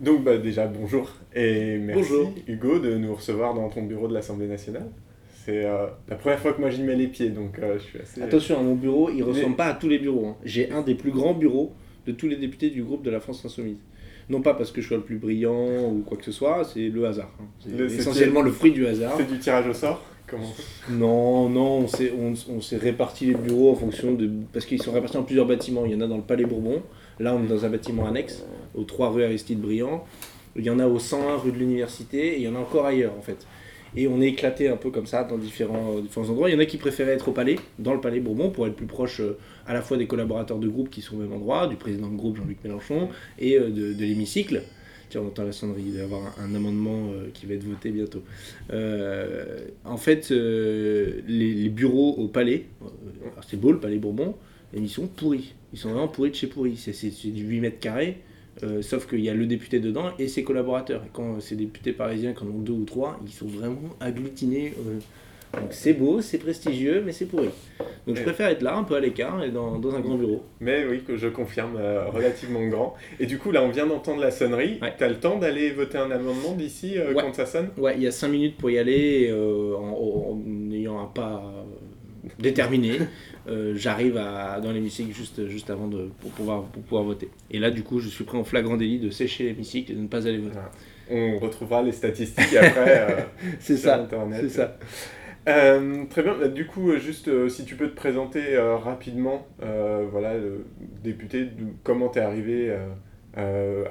Donc bah, déjà bonjour et merci Bonjour. Hugo de nous recevoir dans ton bureau de l'Assemblée nationale. C'est euh, la première fois que moi j'y mets les pieds donc euh, je suis assez... Attention, à mon bureau, il Mais- ressemble pas à tous les bureaux. hein. J'ai un des plus grands bureaux de tous les députés du groupe de la France Insoumise. Non pas parce que je sois le plus brillant ou quoi que ce soit, c'est le hasard. hein. C'est- essentiellement le fruit du hasard. C'est du tirage au sort Non, non, on s'est, on, on s'est réparti les bureaux en fonction de... Parce qu'ils sont répartis en plusieurs bâtiments. Il y en a dans le Palais Bourbon. Là, on est dans un bâtiment annexe, aux 3 rue Aristide Briand. Il y en a au 101 rue de l'Université. Et il y en a encore ailleurs, en fait. Et on est éclaté un peu comme ça dans différents, différents endroits. Il y en a qui préféraient être au Palais, dans le Palais Bourbon, pour être plus proche euh, à la fois des collaborateurs de groupe qui sont au même endroit, du président de groupe Jean-Luc Mélenchon, et euh, de l'hémicycle. Tiens, on entend la sonnerie, il va y avoir un, amendement euh, qui va être voté bientôt. Euh, en fait, euh, les, bureaux au palais, c'est beau le palais Bourbon, mais ils sont pourris. Ils sont vraiment pourris de chez pourris. C'est, du 8 mètres carrés, sauf qu'il y a le député dedans et ses collaborateurs. Et quand ces députés parisiens, qui en ont deux ou trois, ils sont vraiment agglutinés. Donc c'est beau, c'est prestigieux, mais c'est pourri. Donc je préfère être là, un peu à l'écart, et dans, dans un grand bureau. Mais oui, que je confirme, euh, relativement grand. Et du coup là on vient d'entendre la sonnerie. Ouais. T'as le temps d'aller voter un amendement d'ici euh, Ouais. quand ça sonne? Ouais, il y a 5 minutes pour y aller, euh, en, en ayant un pas euh, déterminé. J'arrive à- dans l'hémicycle juste, juste avant de, pour, pouvoir, pour pouvoir voter. Et là, du coup, je suis pris en flagrant délit de sécher l'hémicycle et de ne pas aller voter. On retrouvera les statistiques après C'est sur ça, internet. c'est ça. Euh, très bien. Bah, Du coup, euh, juste euh, si tu peux te présenter euh, rapidement, voilà, député, d'où- comment t'es arrivé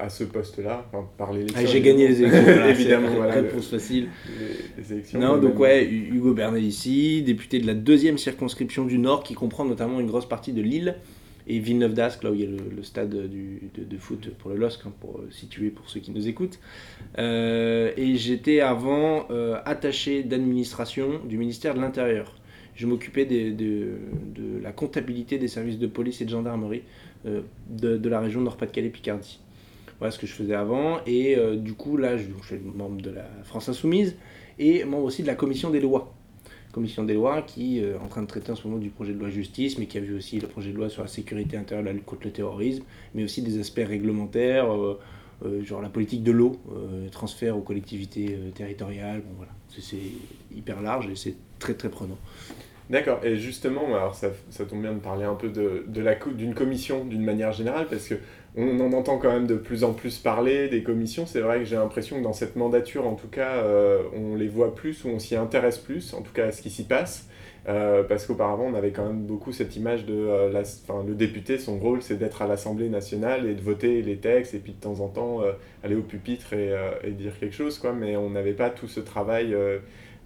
à ce poste-là, enfin, par l'élection. Ah, J'ai gagné les élections, voilà, évidemment, voilà, réponse facile. les, les élections. Non, donc même- ouais, Hu- Hugo Bernal ici, député de la deuxième circonscription du Nord, qui comprend notamment une grosse partie de Lille et Villeneuve d'Ascq, là où il y a le, stade du, de, foot pour le LOSC, hein, pour euh, situer pour ceux qui nous écoutent. Euh, et j'étais avant euh, attaché d'administration du ministère de l'Intérieur. Je m'occupais de, de la comptabilité des services de police et de gendarmerie de, la région Nord-Pas-de-Calais-Picardie. Voilà ce que je faisais avant. Et du coup, là, je, je suis membre de la France Insoumise et membre aussi de la commission des lois. Commission des lois qui euh, est en train de traiter en ce moment du projet de loi justice, mais qui a vu aussi le projet de loi sur la sécurité intérieure, la lutte contre le terrorisme, mais aussi des aspects réglementaires, euh, euh, genre la politique de l'eau, transfert aux collectivités territoriales. Bon, voilà. C'est hyper large et c'est très très prenant. D'accord. Et justement, alors ça, tombe bien de parler un peu de, d'une commission d'une manière générale, parce que on en entend quand même de plus en plus parler des commissions. C'est vrai que j'ai l'impression que dans cette mandature, en tout cas, euh, on les voit plus ou on s'y intéresse plus, en tout cas à ce qui s'y passe. Euh, parce qu'auparavant, on avait quand même beaucoup cette image de euh, le député, son rôle, c'est d'être à l'Assemblée nationale et de voter les textes, et puis de temps en temps aller au pupitre et, dire quelque chose, quoi. Mais on n'avait pas tout ce travail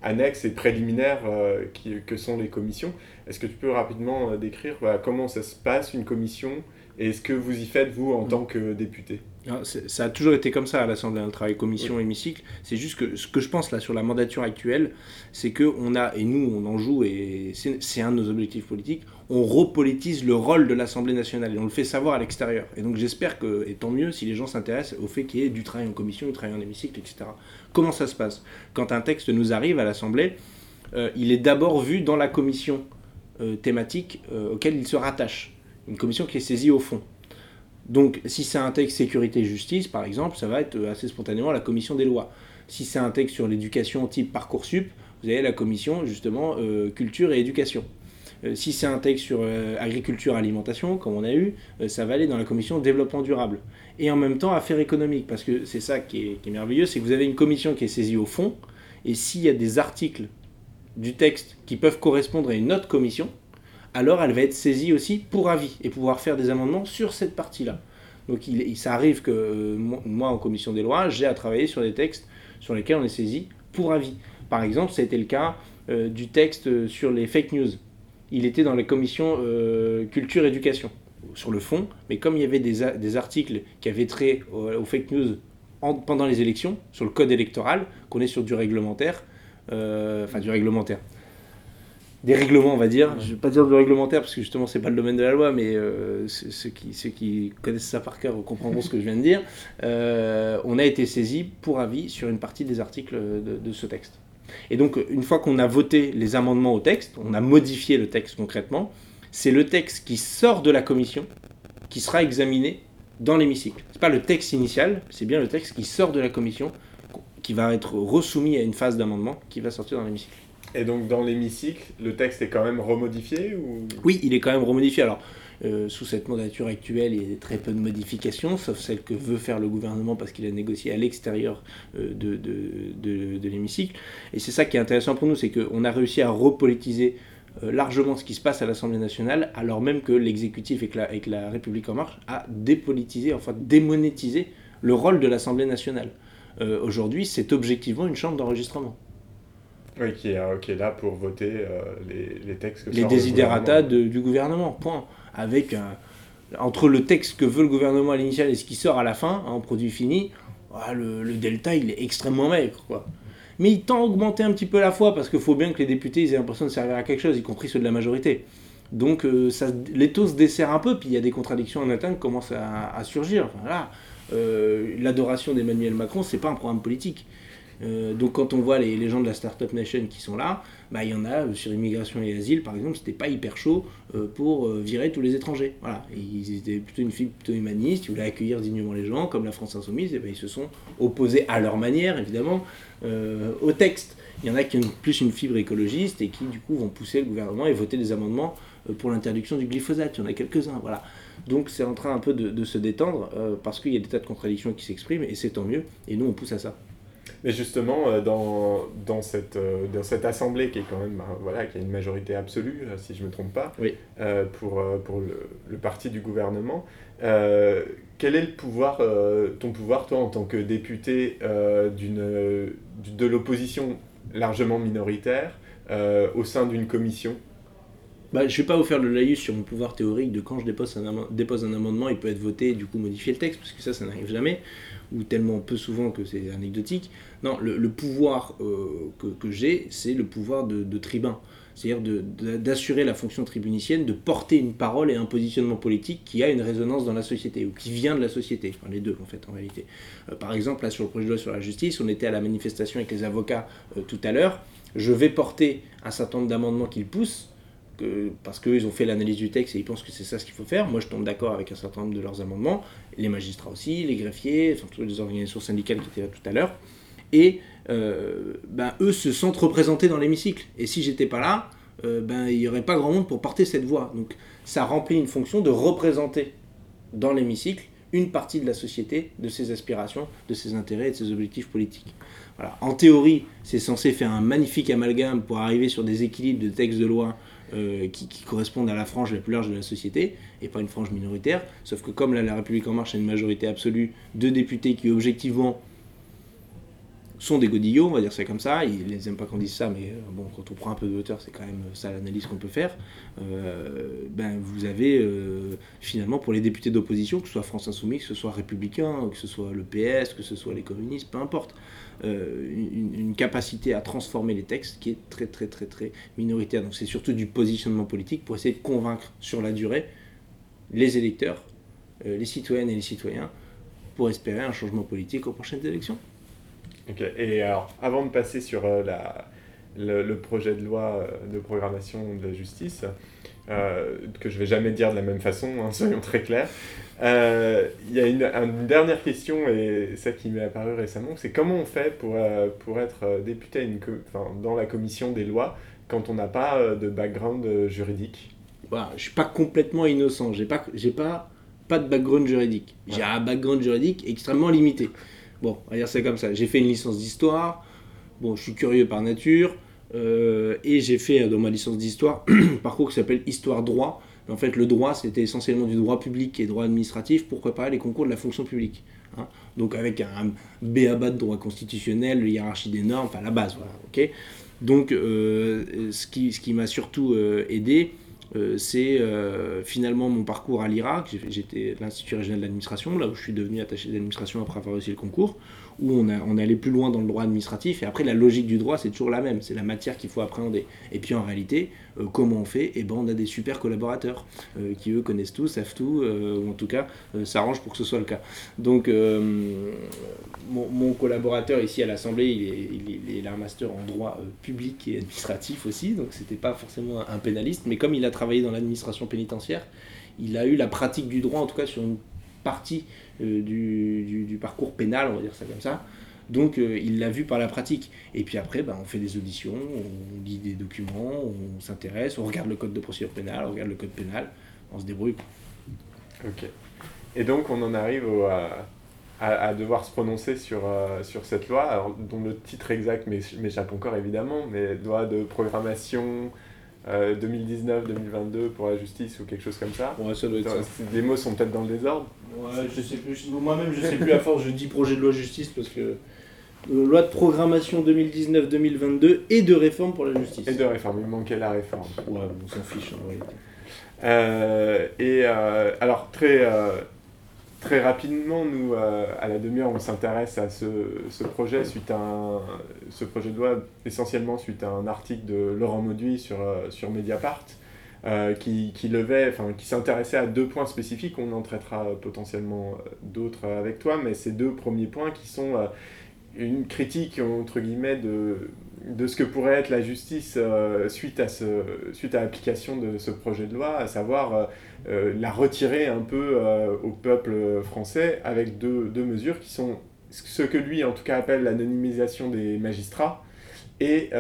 annexe et préliminaire que sont les commissions. Est-ce que tu peux rapidement décrire voilà, comment ça se passe une commission? Et ce que vous y faites vous en Mm. tant que député c'est- Ça a toujours été comme ça à l'Assemblée, hein, le travail commission, hémicycle. C'est juste que ce que je pense là sur la mandature actuelle, c'est que on a, et nous on en joue, et c'est c'est un de nos objectifs politiques, on repolitise le rôle de l'Assemblée nationale et on le fait savoir à l'extérieur. Et donc j'espère que, et tant mieux si les gens s'intéressent au fait qu'il y ait du travail en commission, du travail en hémicycle, etc. Comment ça se passe? Quand un texte nous arrive à l'Assemblée, euh, il est d'abord vu dans la commission euh, thématique euh, auquel il se rattache. Une commission qui est saisie au fond. Donc, si c'est un texte sécurité-justice, par exemple, ça va être euh, assez spontanément la commission des lois. Si c'est un texte sur l'éducation type Parcoursup, vous avez la commission, justement, euh, culture et éducation. Euh, si c'est un texte sur euh, agriculture, alimentation, comme on a eu, ça va aller dans la commission développement durable. Et en même temps, affaires économiques, parce que c'est ça qui est merveilleux, c'est que vous avez une commission qui est saisie au fond, et s'il y a des articles du texte qui peuvent correspondre à une autre commission, alors elle va être saisie aussi pour avis et pouvoir faire des amendements sur cette partie-là. Donc il, ça arrive que euh, moi, en commission des lois, j'ai à travailler sur des textes sur lesquels on est saisi pour avis. Par exemple, ça a été le cas euh, du texte sur les fake news. Il était dans la commission euh, culture-éducation, sur le fond, mais comme il y avait des, articles qui avaient trait au- aux fake news en- pendant les élections, sur le code électoral, qu'on est sur du réglementaire, du réglementaire, des règlements, on va dire. Je ne vais pas dire du réglementaire parce que justement, c'est pas le domaine de la loi, mais euh, ceux, qui, ceux qui connaissent ça par cœur comprendront ce que je viens de dire. Euh, on a été saisi pour avis sur une partie des articles de, de ce texte. Et donc, une fois qu'on a voté les amendements au texte, on a modifié le texte concrètement, c'est le texte qui sort de la commission qui sera examiné dans l'hémicycle. C'est pas le texte initial, c'est bien le texte qui sort de la commission, qui va être resoumis à une phase d'amendement qui va sortir dans l'hémicycle. Et donc dans l'hémicycle, le texte est quand même remodifié ou... Oui, il est quand même remodifié. Alors, euh, sous cette mandature actuelle, il y a très peu de modifications, sauf celles que veut faire le gouvernement parce qu'il a négocié à l'extérieur euh, de, de, de, l'hémicycle. Et c'est ça qui est intéressant pour nous, c'est qu'on a réussi à repolitiser euh, largement ce qui se passe à l'Assemblée nationale, alors même que l'exécutif avec la, avec la République en marche a dépolitisé, enfin démonétisé le rôle de l'Assemblée nationale. Aujourd'hui, c'est objectivement une chambre d'enregistrement. Oui, qui est, là pour voter les, les, textes que Les désidérata du gouvernement, point avec entre le texte que veut le gouvernement à l'initial et ce qui sort à la fin, en produit fini, ah, le, delta il est extrêmement maigre. Quoi. Mais il tend à augmenter un petit peu la fois parce qu'il faut bien que les députés aient l'impression de servir à quelque chose, y compris ceux de la majorité. Donc euh, ça, les taux se desserrent un peu, puis il y a des contradictions en interne qui commencent à, surgir. Euh, l'adoration d'Emmanuel Macron, c'est pas un programme politique. Euh, donc quand on voit les, gens de la Startup Nation qui sont là, bah, il y en a euh, sur immigration et asile par exemple, c'était pas hyper chaud euh, pour virer tous les étrangers. Voilà. ils étaient plutôt une fille plutôt humaniste, ils voulaient accueillir dignement les gens, comme la France Insoumise, et ben, ils se sont opposés à leur manière évidemment au texte. Il y en a qui ont plus une fibre écologiste et qui du coup vont pousser le gouvernement et voter des amendements pour l'interdiction du glyphosate. Il y en a quelques-uns. Voilà. Donc c'est en train un peu de se détendre parce qu'il y a des tas de contradictions qui s'expriment et c'est tant mieux. Et nous on pousse à ça. Mais justement, euh, dans, dans, cette, euh, dans cette assemblée qui est quand même, ben, voilà, qui a une majorité absolue, euh, si je ne me trompe pas, pour, pour le, le, parti du gouvernement, quel est le pouvoir, ton pouvoir, toi, en tant que député d'une, de l'opposition largement minoritaire au sein d'une commission? Bah, je ne vais pas vous faire le laïus sur mon pouvoir théorique de quand je dépose un, dépose un amendement, il peut être voté du coup modifier le texte, parce que ça, ça n'arrive jamais ou tellement peu souvent que c'est anecdotique. Non, le, pouvoir euh, que, j'ai, c'est le pouvoir de, tribun. C'est-à-dire d'assurer la fonction tribunicienne, de porter une parole et un positionnement politique qui a une résonance dans la société, ou qui vient de la société. Enfin, les deux, en fait, en réalité. Euh, par exemple, là, sur le projet de loi sur la justice, on était à la manifestation avec les avocats euh, tout à l'heure. Je vais porter un certain nombre d'amendements qu'ils poussent parce qu'ils ont fait l'analyse du texte et ils pensent que c'est ça ce qu'il faut faire. Moi, je tombe d'accord avec un certain nombre de leurs amendements, les magistrats aussi, les greffiers, toutes les organisations syndicales qui étaient là tout à l'heure. Et euh, ben, eux se sentent représentés dans l'hémicycle. Et si j'étais pas là, euh, ben, il n'y aurait pas grand monde pour porter cette voix. Donc ça remplit une fonction de représenter dans l'hémicycle une partie de la société, de ses aspirations, de ses intérêts et de ses objectifs politiques. Voilà. En théorie, c'est censé faire un magnifique amalgame pour arriver sur des équilibres de textes de loi euh, qui, correspondent à la frange la plus large de la société, et pas une frange minoritaire. Sauf que comme la République en marche a une majorité absolue de députés qui objectivement sont des godillots, on va dire ça comme ça. Ils les aiment pas qu'on dise ça, mais euh, bon, quand on prend un peu de hauteur, c'est quand même ça l'analyse qu'on peut faire. Euh, ben, vous avez finalement pour les députés d'opposition, que ce soit France Insoumise, que ce soit républicain, que ce soit le PS, que ce soit les communistes, peu importe. Euh, une, capacité à transformer les textes qui est très très très très minoritaire. Donc c'est surtout du positionnement politique pour essayer de convaincre sur la durée les électeurs, euh, les citoyennes et les citoyens pour espérer un changement politique aux prochaines élections. Ok, et alors avant de passer sur euh, la, le, projet de loi de programmation de la justice, que je vais jamais dire de la même façon, hein, soyons très clairs. Euh, il y a une, dernière question, et ça qui m'est apparu récemment, c'est comment on fait pour, euh, pour être euh, député une dans la commission des lois quand on n'a pas de background juridique? Bah, Je ne suis pas complètement innocent, je n'ai pas, pas, pas de background juridique. J'ai un background juridique extrêmement limité. Bon, on va dire c'est comme ça. J'ai fait une licence d'histoire, bon, je suis curieux par nature, et j'ai fait dans ma licence d'histoire un parcours qui s'appelle Histoire droit en fait, le droit, c'était essentiellement du droit public et droit administratif pour préparer les concours de la fonction publique. Hein. Donc avec un BABA de droit constitutionnel, hiérarchie des normes, enfin la base, ok Donc euh, ce qui, m'a surtout euh, aidé, euh, c'est finalement mon parcours à l'IRAC. J'étais à l'Institut régional d'administration, là où je suis devenu attaché d'administration après avoir réussi le concours où on, a, on est allé plus loin dans le droit administratif. Et après, la logique du droit, c'est toujours la même. C'est la matière qu'il faut appréhender. Et puis en réalité, euh, comment on fait? Eh ben, on a des super collaborateurs euh, qui, eux, connaissent tout, savent tout, euh, ou en tout cas, s'arrangent pour que ce soit le cas. Donc, mon, collaborateur ici à l'Assemblée, il est, il, est, un master en droit public et administratif aussi. Donc, c'était pas forcément un pénaliste. Mais comme il a travaillé dans l'administration pénitentiaire, il a eu la pratique du droit, en tout cas sur une partie du, du, parcours pénal, on va dire ça comme ça. Donc il l'a vu par la pratique. Et puis après, ben, on fait des auditions, on lit des documents, on s'intéresse, on regarde le code de procédure pénale, on regarde le code pénal, on se débrouille. Ok. Et donc on en arrive à, devoir se prononcer sur, euh, sur cette loi, dont le titre exact m'échappe encore évidemment, mais loi de programmation 2019-2022 euh, pour la justice ou quelque chose comme ça. Ouais, ça doit être ça. Les mots sont peut-être dans le désordre. Ouais, je sais plus. Moi-même, je sais plus à force, je dis projet de loi justice parce que euh, loi de programmation 2019-2022 et de réforme pour la justice. Et de réforme, il manquait la réforme. Ouais, on s'en fiche en réalité. Euh, et euh, alors, très, euh, très rapidement, nous, à la demi-heure, on s'intéresse à ce, ce, projet suite à un, ce projet de loi, essentiellement suite à un article de Laurent Mauduit sur, sur Mediapart. qui, qui, levait, enfin, qui s'intéressait à deux points spécifiques. On en traitera potentiellement d'autres avec toi, mais ces deux premiers points qui sont une critique entre guillemets de, ce que pourrait être la justice euh, suite à ce, suite à l'application de ce projet de loi, à savoir euh, euh, la retirer un peu au peuple français avec deux, deux, mesures qui sont ce que lui en tout cas appelle l'anonymisation des magistrats et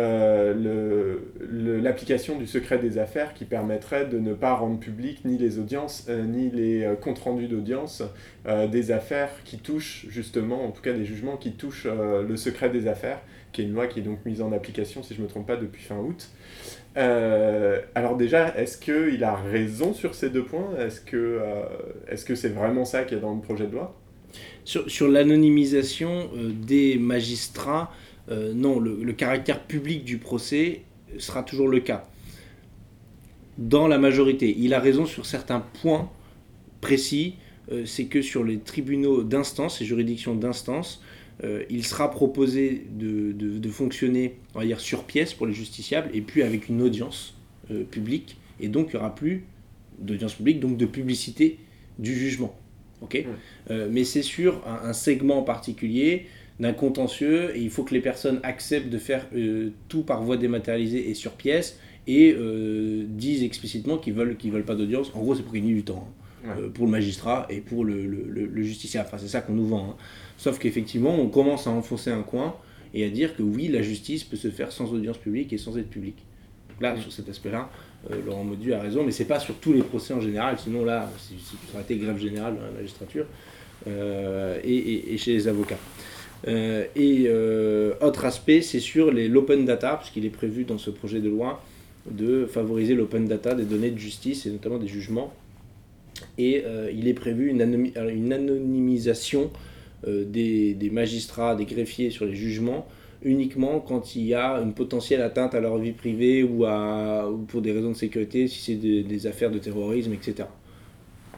l'application du secret des affaires qui permettrait de ne pas rendre public ni les audiences ni les comptes rendus d'audience des affaires qui touchent justement, en tout cas des jugements qui touchent le secret des affaires qui est une loi qui est donc mise en application, si je ne me trompe pas, depuis fin août. Euh, alors déjà, est-ce qu'il a raison sur ces deux points? Est-ce que euh, est-ce que c'est vraiment ça qui est dans le projet de loi? Sur, l'anonymisation euh, des magistrats, non, le, le, caractère public du procès sera toujours le cas. Dans la majorité, il a raison sur certains points précis, c'est que sur les tribunaux d'instance et juridictions d'instance, euh, il sera proposé de, fonctionner, on va dire, sur pièce pour les justiciables, et puis avec une audience euh, publique, et donc il n'y aura plus d'audience publique, donc de publicité du jugement. ok? Euh, mais c'est sur un, segment particulier d'un contentieux, et il faut que les personnes acceptent de faire tout par voie dématérialisée et sur pièce, et disent explicitement qu'ils veulent, qu'ils veulent pas d'audience. En gros, c'est pour gagner du temps. Hein, pour le magistrat et pour le, le, justiciable. Enfin, c'est ça qu'on nous vend. Hein. Sauf qu'effectivement, on commence à enfoncer un coin et à dire que oui, la justice peut se faire sans audience publique et sans aide publique. là, sur cet aspect-là, euh, Laurent Maudu a raison, mais c'est pas sur tous les procès en général, sinon là, ça aurait été grève générale dans la magistrature euh, et, chez les avocats. Euh, et autre aspect, c'est sur l'open data, puisqu'il est prévu dans ce projet de loi de favoriser l'open data des données de justice et notamment des jugements. Et il est prévu une, anonymisation euh, des, magistrats, des greffiers sur les jugements uniquement quand il y a une potentielle atteinte à leur vie privée ou, pour des raisons de sécurité, si c'est des affaires de terrorisme, etc.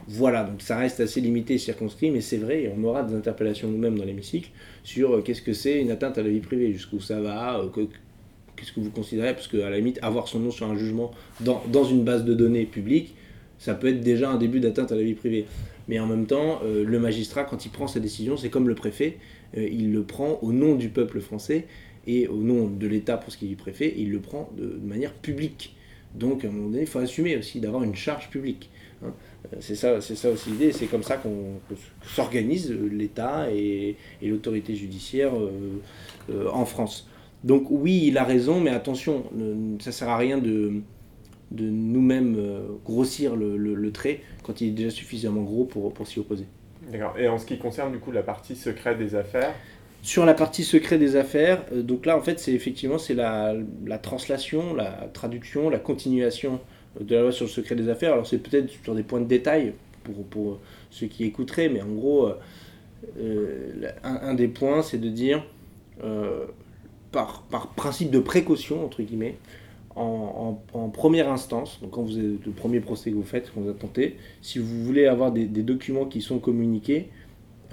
Voilà, donc ça reste assez limité et circonscrit, mais c'est vrai, on aura des interpellations nous-mêmes dans l'hémicycle sur euh, qu'est-ce que c'est une atteinte à la vie privée, jusqu'où ça va, euh, qu'est-ce que vous considérez, parce qu'à la limite, avoir son nom sur un jugement dans, dans une base de données publique, ça peut être déjà un début d'atteinte à la vie privée. Mais en même temps, euh, le magistrat, quand il prend sa décision, c'est comme le préfet, il le prend au nom du peuple français et au nom de l'État pour ce qui est du préfet, et il le prend de, manière publique. Donc à un moment donné, il faut assumer aussi d'avoir une charge publique. Hein. Euh, c'est ça, c'est ça aussi l'idée, c'est comme ça qu'on s'organise l'État et, et l'autorité judiciaire en France. Donc oui, il a raison, mais attention, ça sert à rien de, de nous-mêmes euh, grossir le, trait quand il est déjà suffisamment gros pour, pour s'y opposer. D'accord. Et en ce qui concerne du coup la partie secret des affaires? Sur la partie secret des affaires, euh, donc là en fait c'est effectivement c'est la, la, translation, la traduction, la continuation de la loi sur le secret des affaires. Alors c'est peut-être sur des points de détail pour, pour ceux qui écouteraient, mais en gros euh, un, des points c'est de dire par, par principe de précaution entre guillemets, en, première instance, donc quand vous êtes le premier procès que vous faites, quand vous attendez, si vous voulez avoir des, documents qui sont communiqués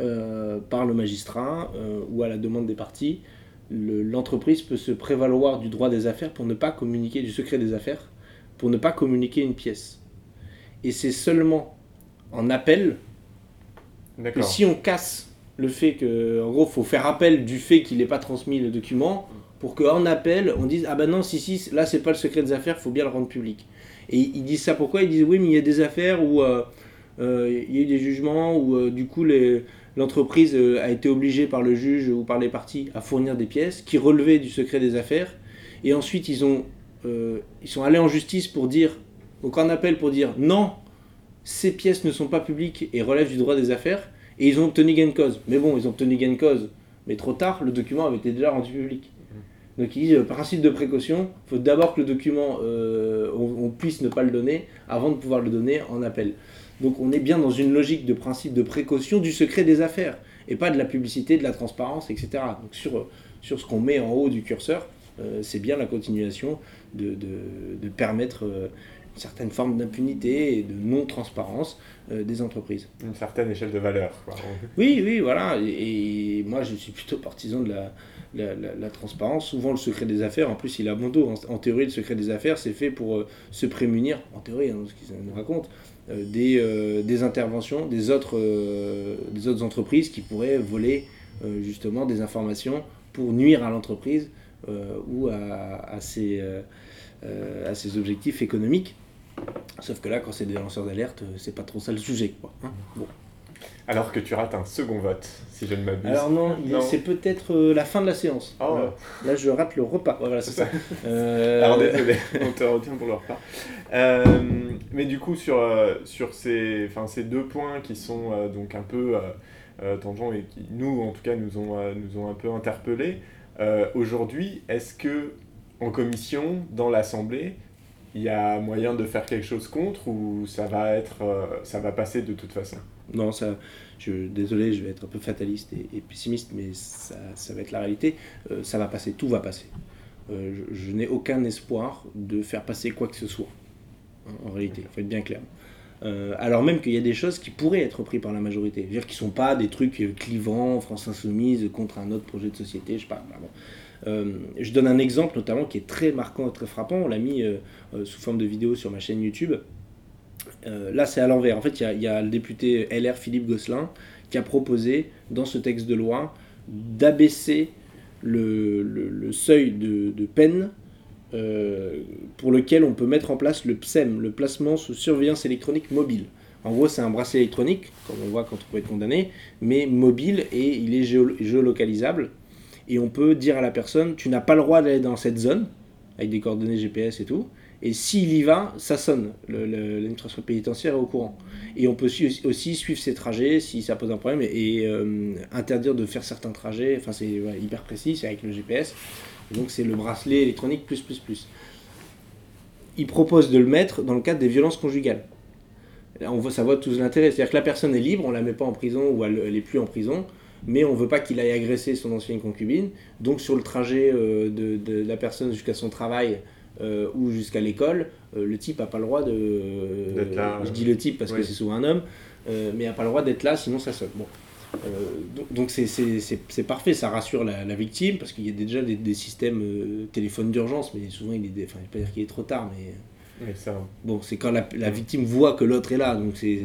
euh, par le magistrat euh, ou à la demande des parties, l'entreprise peut se prévaloir du droit des affaires pour ne pas communiquer du secret des affaires, pour ne pas communiquer une pièce. Et c'est seulement en appel que si on casse le fait que, en gros, faut faire appel du fait qu'il n'ait pas transmis le document, pour qu'en appel, on dise Ah ben non, si, si, là c'est pas le secret des affaires, il faut bien le rendre public. Et ils disent ça pourquoi? Ils disent Oui, mais il y a des affaires où, euh, il y a eu des jugements où du coup l'entreprise a été obligée par le juge ou par les parties à fournir des pièces qui relevaient du secret des affaires. Et ensuite, ils, ont, ils sont allés en justice pour dire, donc en appel pour dire non, ces pièces ne sont pas publiques et relèvent du droit des affaires. Et ils ont obtenu gain de cause. Mais bon, ils ont obtenu gain de cause. Mais trop tard, le document avait été déjà rendu public. Donc il dit, euh, principe de précaution, il faut d'abord que le document, euh, on, puisse ne pas le donner avant de pouvoir le donner en appel. Donc on est bien dans une logique de principe de précaution du secret des affaires, et pas de la publicité, de la transparence, etc. Donc sur, sur ce qu'on met en haut du curseur, euh, c'est bien la continuation de, de, permettre une certaine forme d'impunité et de non-transparence des entreprises. Une certaine échelle de valeur. Oui, oui, voilà. et, moi, je suis plutôt partisan de la, la, transparence. Souvent, le secret des affaires, en plus, il a bon dos. En, théorie, le secret des affaires, c'est fait pour euh, se prémunir, en théorie, hein, ce qu'ils nous racontent, euh, des, euh, des, interventions des autres, des autres entreprises qui pourraient voler justement des informations pour nuire à l'entreprise ou à, à, ses, à ses objectifs économiques. Sauf que là, quand c'est des lanceurs d'alerte, c'est pas trop ça le sujet. Quoi, hein. bon. Alors que tu rates un second vote, si je ne m'abuse. Alors non, c'est peut-être euh, la fin de la séance. Oh. Là, je rate le repas. Voilà, c'est ça. Euh, Alors désolé, on te retient pour le repas. Euh, mais du coup, sur, sur ces, ces deux points qui sont donc un peu tangents et qui, nous, en tout cas, nous ont, nous ont un peu interpellés, aujourd'hui, est-ce que en commission, dans l'Assemblée, il y a moyen de faire quelque chose contre ou ça va, être, ça va passer de toute façon? Non, ça, je, désolé, je vais être un peu fataliste et, pessimiste, mais ça, ça, va être la réalité. Euh, ça va passer, tout va passer. Euh, je, n'ai aucun espoir de faire passer quoi que ce soit, en, réalité, il faut être bien clair. Euh, alors même qu'il y a des choses qui pourraient être prises par la majorité, dire qu'ils ne sont pas des trucs clivants, France Insoumise contre un autre projet de société, je sais pas. je donne un exemple notamment qui est très marquant et très frappant, on l'a mis sous forme de vidéo sur ma chaîne YouTube. Euh, là, c'est à l'envers. En fait, il y, a le député LR Philippe Gosselin qui a proposé, dans ce texte de loi, d'abaisser le, seuil de, peine euh, pour lequel on peut mettre en place le PSEM, le placement sous surveillance électronique mobile. En gros, c'est un bracelet électronique, comme on voit quand on peut être condamné, mais mobile et il est géolocalisable. Et on peut dire à la personne, tu n'as pas le droit d'aller dans cette zone, avec des coordonnées GPS et tout, et s'il y va, ça sonne. L'administration pénitentiaire est au courant. Et on peut aussi suivre ses trajets si ça pose un problème et, euh, interdire de faire certains trajets. Enfin, c'est hyper précis, c'est avec le GPS. Donc, c'est le bracelet électronique plus, plus, plus. Il propose de le mettre dans le cadre des violences conjugales. Là, on voit, ça voit tous l'intérêt. C'est-à-dire que la personne est libre, on la met pas en prison ou elle, n'est plus en prison mais on veut pas qu'il aille agresser son ancienne concubine. Donc sur le trajet euh, de, de, la personne jusqu'à son travail, euh, ou jusqu'à l'école, euh, le type n'a pas le droit de. je dis le type parce que c'est souvent un homme, mais n'a pas le droit d'être là, sinon ça sonne. Bon. Donc c'est parfait, ça rassure la, victime parce qu'il y a déjà des, systèmes téléphone d'urgence, mais souvent il est, enfin, je vais pas dire qu'il est trop tard, mais ça... bon, c'est quand la, victime voit que l'autre est là, donc c'est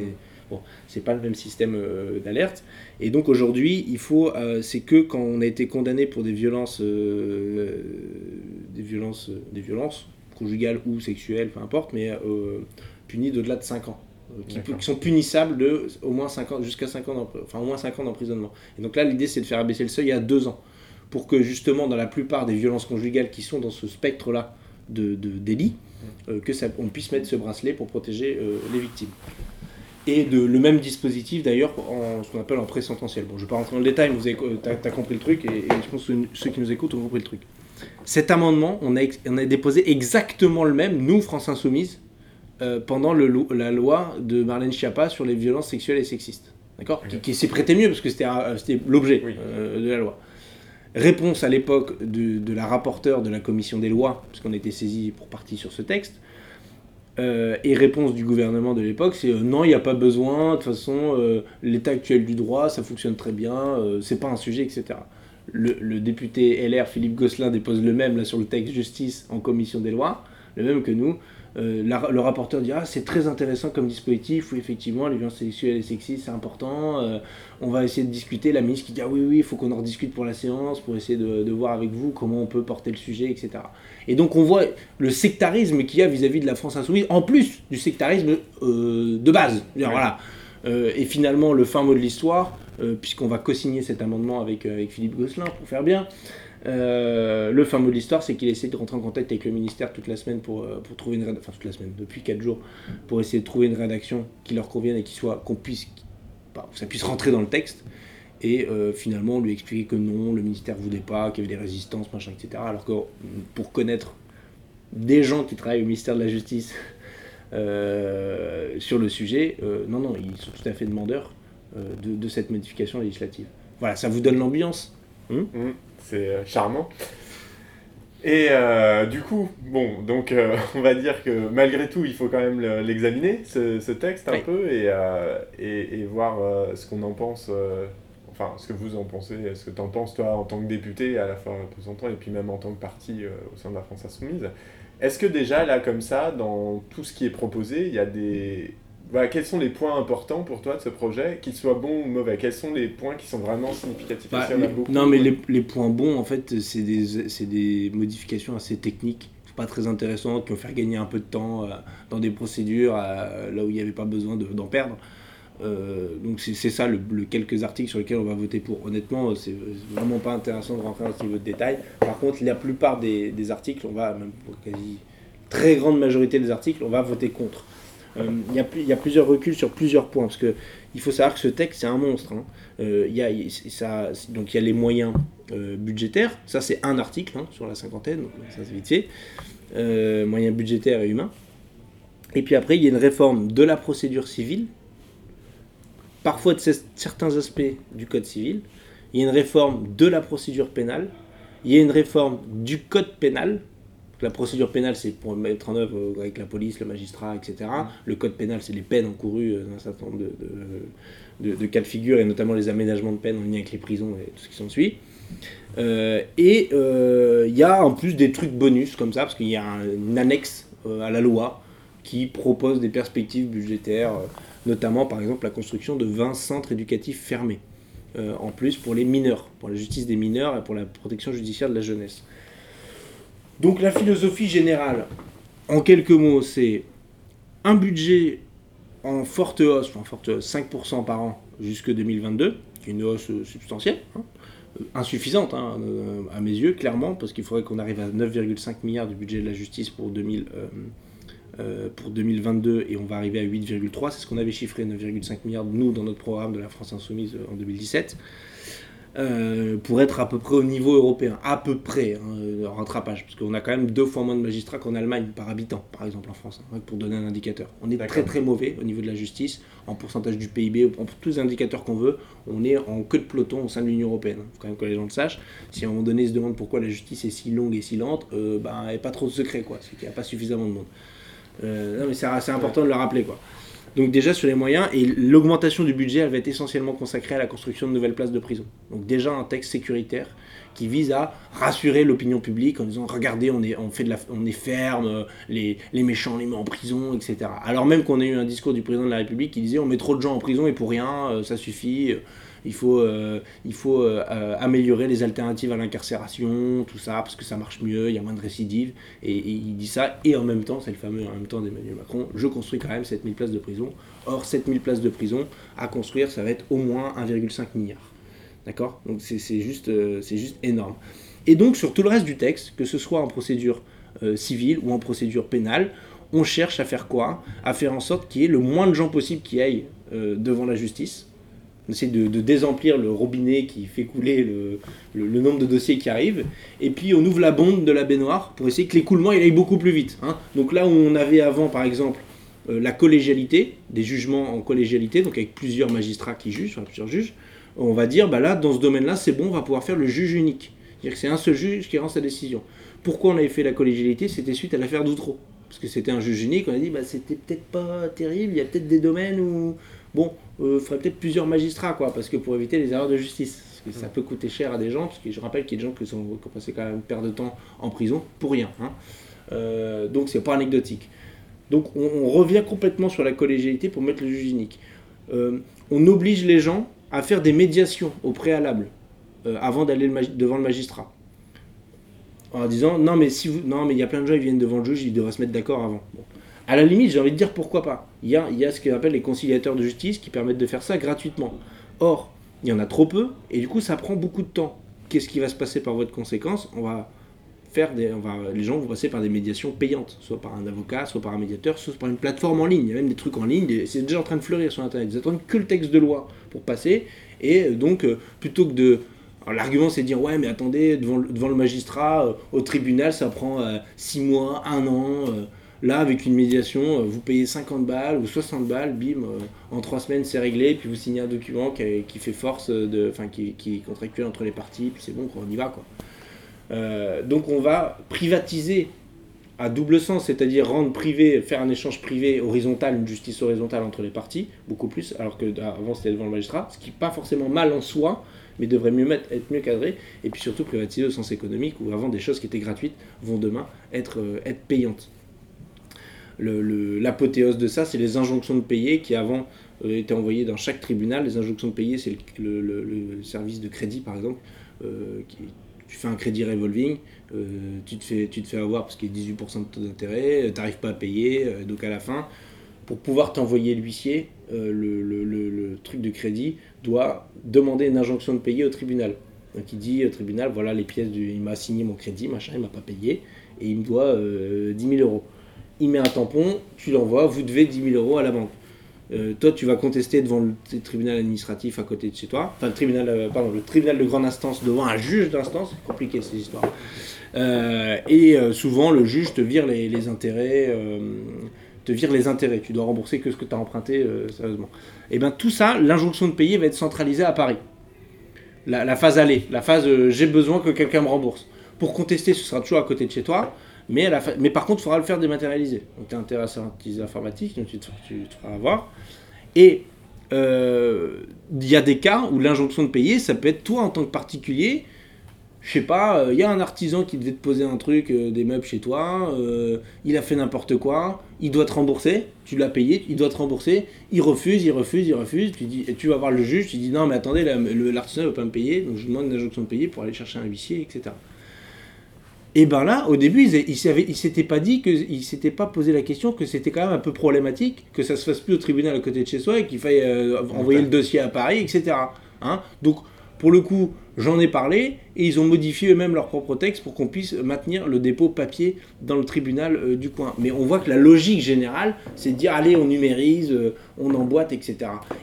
Bon, c'est pas le même système euh, d'alerte. Et donc aujourd'hui, il faut, euh, c'est que quand on a été condamné pour des violences, euh, des violences, des violences conjugales ou sexuelles, peu importe, mais punis d'au-delà de 5 ans. Qui, sont punissables de au moins 5 ans, jusqu'à 5 ans, enfin, au moins 5 ans d'emprisonnement. Et donc là, l'idée, c'est de faire abaisser le seuil à 2 ans. Pour que justement, dans la plupart des violences conjugales qui sont dans ce spectre-là de, de délit, que ça, on puisse mettre ce bracelet pour protéger les victimes et de, le même dispositif d'ailleurs en ce qu'on appelle en pré-sententiel. Bon, je ne vais pas rentrer dans le détail, mais tu as, compris le truc et, je pense que ceux qui nous écoutent ont compris le truc. Cet amendement, on a, on a déposé exactement le même, nous, France Insoumise, euh, pendant le, la loi de Marlène Schiappa sur les violences sexuelles et sexistes. D'accord Qui, s'est prêté mieux parce que c'était l'objet euh, de la loi. Réponse à l'époque de, de, la rapporteure de la commission des lois, puisqu'on était saisi pour partie sur ce texte, euh, et réponse du gouvernement de l'époque, c'est euh, non, il n'y a pas besoin, de toute façon, euh, l'état actuel du droit, ça fonctionne très bien, c'est pas un sujet, etc. Le, député LR Philippe Gosselin dépose le même là sur le texte justice en commission des lois, le même que nous. Le rapporteur dit ah, c'est très intéressant comme dispositif, où effectivement les violences sexuelles et sexistes c'est important, on va essayer de discuter. La ministre qui dit ah oui, oui, il faut qu'on en rediscute pour la séance, pour essayer de, de voir avec vous comment on peut porter le sujet, etc. Et donc on voit le sectarisme qu'il y a vis-à-vis de la France insoumise, en plus du sectarisme euh, de base. Voilà. et finalement, le fin mot de l'histoire, puisqu'on va co-signer cet amendement avec, avec Philippe Gosselin pour faire bien, le fin mot de l'histoire, c'est qu'il essaie de rentrer en contact avec le ministère toute la semaine pour, pour trouver une enfin toute la semaine, depuis 4 jours, pour essayer de trouver une rédaction qui leur convienne et qui soit qu'on puisse, bah, ça puisse rentrer dans le texte. Et finalement, on lui expliquer que non, le ministère voulait pas, qu'il y avait des résistances, machin, etc. Alors que pour connaître des gens qui travaillent au ministère de la Justice euh, sur le sujet, euh, non, non, ils sont tout à fait demandeurs euh, de, cette modification législative. Voilà, ça vous donne l'ambiance. Hein? Mmh, c'est charmant. Et du coup, bon, donc on va dire que malgré tout, il faut quand même l'examiner, ce, texte un peu, et, et, et voir ce qu'on en pense enfin, ce que vous en pensez, ce que tu en penses, toi, en tant que député, à la fois représentant, et puis même en tant que parti au sein de la France Insoumise. Est-ce que déjà, là, comme ça, dans tout ce qui est proposé, il y a des... Voilà, quels sont les points importants pour toi de ce projet, qu'ils soient bons ou mauvais? Quels sont les points qui sont vraiment significatifs? Bah, Non, mais les, les, points bons, en fait, c'est des, des, modifications assez techniques, pas très intéressantes, qui vont faire gagner un peu de temps euh, dans des procédures, euh, là où il n'y avait pas besoin d'en perdre. Euh, donc c'est ça le, quelques articles sur lesquels on va voter pour. Honnêtement, c'est vraiment pas intéressant de rentrer dans ce niveau de détail. Par contre, la plupart des, articles, on va, même pour quasi très grande majorité des articles, on va voter contre. Euh, il y, a plusieurs reculs sur plusieurs points, parce que il faut savoir que ce texte, c'est un monstre. Hein. Euh, il y a, donc il y a les moyens budgétaires, ça c'est un article hein, sur la cinquantaine, donc ça c'est vite fait. moyens budgétaires et humains. Et puis après, il y a une réforme de la procédure civile, parfois de certains aspects du Code civil. Il y a une réforme de la procédure pénale. Il y a une réforme du Code pénal. La procédure pénale, c'est pour mettre en œuvre euh, avec la police, le magistrat, etc. Mm. Le Code pénal, c'est les peines encourues euh, dans un certain nombre de, cas de figure, et notamment les aménagements de peine en lien avec les prisons et tout ce qui s'en suit. Euh, et il y a en plus des trucs bonus comme ça, parce qu'il y a une annexe à la loi qui propose des perspectives budgétaires notamment par exemple la construction de 20 centres éducatifs fermés, euh, en plus pour les mineurs, pour la justice des mineurs et pour la protection judiciaire de la jeunesse. Donc la philosophie générale, en quelques mots, c'est un budget en forte hausse, en forte 5% par an jusque 2022, qui est une hausse substantielle, hein, euh, insuffisante hein, euh, à mes yeux, clairement, parce qu'il faudrait qu'on arrive à 9,5 milliards du budget de la justice pour 2000, euh, pour 2022 et on va arriver à 8,3. C'est ce qu'on avait chiffré, 9,5 milliards, nous, dans notre programme de la France Insoumise euh, en 2017. Euh, pour être à peu près au niveau européen, à peu près, hein, en rattrapage, parce qu'on a quand même deux fois moins de magistrats qu'en Allemagne par habitant, par exemple en France, hein, pour donner un indicateur. On est très très mauvais au niveau de la justice, en pourcentage du PIB, pour tous les indicateurs qu'on veut, on est en queue de peloton au sein de l'Union Européenne. Il hein. faut quand même que les gens le sachent. Si à un moment donné ils se demandent pourquoi la justice est si longue et si lente, ben, il n'y a pas trop de secret, quoi, c'est qu'il n'y a pas suffisamment de monde. Euh, non, mais c'est important de le rappeler, quoi. Donc déjà sur les moyens, et l'augmentation du budget, elle va être essentiellement consacrée à la construction de nouvelles places de prison. Donc déjà un texte sécuritaire qui vise à rassurer l'opinion publique en disant regardez on est on fait de la on est ferme les, les méchants les met en prison etc alors même qu'on a eu un discours du président de la République qui disait on met trop de gens en prison et pour rien euh, ça suffit il faut, euh, euh, euh, améliorer les alternatives à l'incarcération, tout ça, parce que ça marche mieux, il y a moins de récidives. Et, il dit ça, et en même temps, c'est le fameux en même temps d'Emmanuel Macron, je construis quand même 7000 places de prison. Or, 7000 places de prison à construire, ça va être au moins 1,5 milliard. D'accord? Donc c'est juste, juste énorme. Et donc, sur tout le reste du texte, que ce soit en procédure civile ou en procédure pénale, on cherche à faire quoi? À faire en sorte qu'il y ait le moins de gens possible qui aillent devant la justice, on essaie de, désemplir le robinet qui fait couler le, nombre de dossiers qui arrivent, et puis on ouvre la bombe de la baignoire pour essayer que l'écoulement il aille beaucoup plus vite. Hein. Donc là où on avait avant par exemple euh, la collégialité, des jugements en collégialité, donc avec plusieurs magistrats qui jugent, plusieurs juges, on va dire bah là dans ce domaine-là c'est bon, on va pouvoir faire le juge unique. C'est-à-dire que c'est un seul juge qui rend sa décision. Pourquoi on avait fait la collégialité? C'était suite à l'affaire d'Outreau. Parce que c'était un juge unique, on a dit bah c'était peut-être pas terrible, il y a peut-être des domaines où bon, euh, faudrait peut-être plusieurs magistrats, quoi, parce que pour éviter les erreurs de justice. Parce que ça peut coûter cher à des gens, parce que je rappelle qu'il y a des gens qui, sont, qui ont passé quand même une perte de temps en prison pour rien. Hein. Euh, donc c'est pas anecdotique. Donc on, revient complètement sur la collégialité pour mettre le juge unique. Euh, on oblige les gens à faire des médiations au préalable avant d'aller devant le magistrat. En disant non mais si vous non mais il y a plein de gens qui viennent devant le juge, ils devraient se mettre d'accord avant. À la limite, j'ai envie de dire pourquoi pas. Il y a, ce qu'on appelle les conciliateurs de justice qui permettent de faire ça gratuitement. Or, il y en a trop peu, et du coup, ça prend beaucoup de temps. Qu'est-ce qui va se passer par votre conséquence? On va faire des, on va, les gens vont passer par des médiations payantes, soit par un avocat, soit par un médiateur, soit par une plateforme en ligne. Il y a même des trucs en ligne, c'est déjà en train de fleurir sur Internet. Ils attendent que le texte de loi pour passer, et donc, euh, plutôt que de L'argument, c'est de dire ouais, mais attendez, devant, devant le magistrat, euh, au tribunal, ça prend 6 mois, 1 an. Là, avec une médiation, vous payez 50 balles ou 60 balles, bim, en 3 semaines c'est réglé, puis vous signez un document qui, fait force, de, enfin qui, est contractuel entre les parties, puis c'est bon, on y va. Quoi. Euh, donc on va privatiser à double sens, c'est-à-dire rendre privé, faire un échange privé horizontal, une justice horizontale entre les parties, beaucoup plus, alors qu'avant c'était devant le magistrat, ce qui n'est pas forcément mal en soi, mais devrait mieux être mieux cadré, et puis surtout privatiser au sens économique, où avant des choses qui étaient gratuites vont demain euh, être payantes. L'apothéose de ça, c'est les injonctions de payer qui avant euh, étaient envoyées dans chaque tribunal. Les injonctions de payer, c'est le, service de crédit par exemple, qui, tu fais un crédit revolving, euh, tu, te fais, tu te fais avoir parce qu'il y a 18% de taux d'intérêt, euh, tu n'arrives pas à payer, euh, donc à la fin, pour pouvoir t'envoyer l'huissier, le, truc de crédit doit demander une injonction de payer au tribunal. Donc il dit au tribunal, voilà les pièces, il m'a signé mon crédit, machin, il m'a pas payé, et il me doit 10 000 euros. Il met un tampon, tu l'envoies, vous devez 10 000 euros à la banque. Euh, toi, tu vas contester devant le tribunal administratif à côté de chez toi, enfin le tribunal, euh, pardon, le tribunal de grande instance devant un juge d'instance, c'est compliqué ces histoires. Euh, et souvent, le juge te vire les, intérêts, te vire les intérêts. Tu dois rembourser que ce que tu as emprunté, sérieusement. Et bien tout ça, l'injonction de payer va être centralisée à Paris. La, phase aller, la phase j'ai besoin que quelqu'un me rembourse. Pour contester, ce sera toujours à côté de chez toi. Mais, par contre, il faudra le faire dématérialisé. Donc, tu es intéressé à utiliser l'informatique, donc tu te, feras avoir. Et euh, il y a des cas où l'injonction de payer, ça peut être toi en tant que particulier. Je sais pas, euh, il y a un artisan qui devait te poser un truc, euh, des meubles chez toi, il a fait n'importe quoi, il doit te rembourser, tu l'as payé, il doit te rembourser, il refuse, il refuse, il refuse, tu, dis, et tu vas voir le juge, tu dis non mais attendez, l'artisan ne veut pas me payer, donc je demande une injonction de payer pour aller chercher un huissier, etc. Et ben là, au début, ils il s'étaient pas dit qu'ils s'étaient pas posé la question que c'était quand même un peu problématique que ça se fasse plus au tribunal à côté de chez soi et qu'il faille euh, envoyer le dossier à Paris, etc. Hein Donc, pour le coup, j'en ai parlé et ils ont modifié eux-mêmes leur propre texte pour qu'on puisse maintenir le dépôt papier dans le tribunal euh, du coin. Mais on voit que la logique générale, c'est de dire allez, on numérise, euh, on emboîte, etc.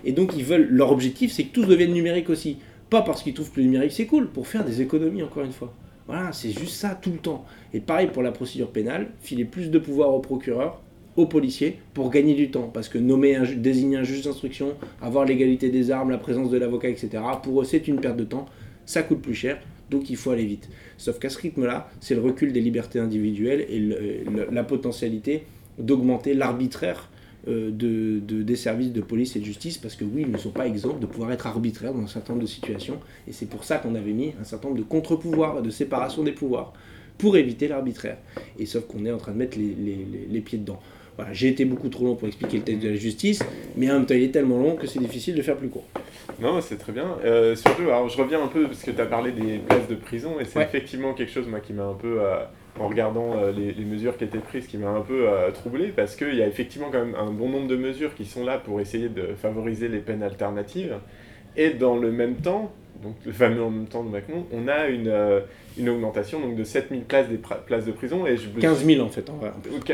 Et donc, ils veulent, leur objectif, c'est que tout devienne numérique aussi. Pas parce qu'ils trouvent que le numérique c'est cool, pour faire des économies, encore une fois. Voilà, c'est juste ça tout le temps. Et pareil pour la procédure pénale, filer plus de pouvoir au procureur, aux policiers, pour gagner du temps. Parce que nommer, un, désigner un juge d'instruction, avoir l'égalité des armes, la présence de l'avocat, etc., pour eux, c'est une perte de temps. Ça coûte plus cher, donc il faut aller vite. Sauf qu'à ce rythme-là, c'est le recul des libertés individuelles et la potentialité d'augmenter l'arbitraire euh, de, des services de police et de justice, parce que oui, ils ne sont pas exempts de pouvoir être arbitraires dans un certain nombre de situations, et c'est pour ça qu'on avait mis un certain nombre de contre-pouvoirs, de séparation des pouvoirs, pour éviter l'arbitraire. Et sauf qu'on est en train de mettre les, les, les pieds dedans. Voilà, j'ai été beaucoup trop long pour expliquer le texte de la justice, mais en même temps il est tellement long que c'est difficile de faire plus court. Non, c'est très bien. Euh, surtout, alors je reviens un peu parce que tu as parlé des places de prison, et c'est effectivement quelque chose moi, qui m'a un peu... Euh, en regardant euh, les, mesures qui étaient prises qui m'a un peu euh, troublé parce qu'il y a effectivement quand même un bon nombre de mesures qui sont là pour essayer de favoriser les peines alternatives. Et dans le même temps, donc le fameux en même temps de Macron, on a une, euh, une augmentation donc, de 7000 places des places de prison. Et je 15 000 en fait en vrai.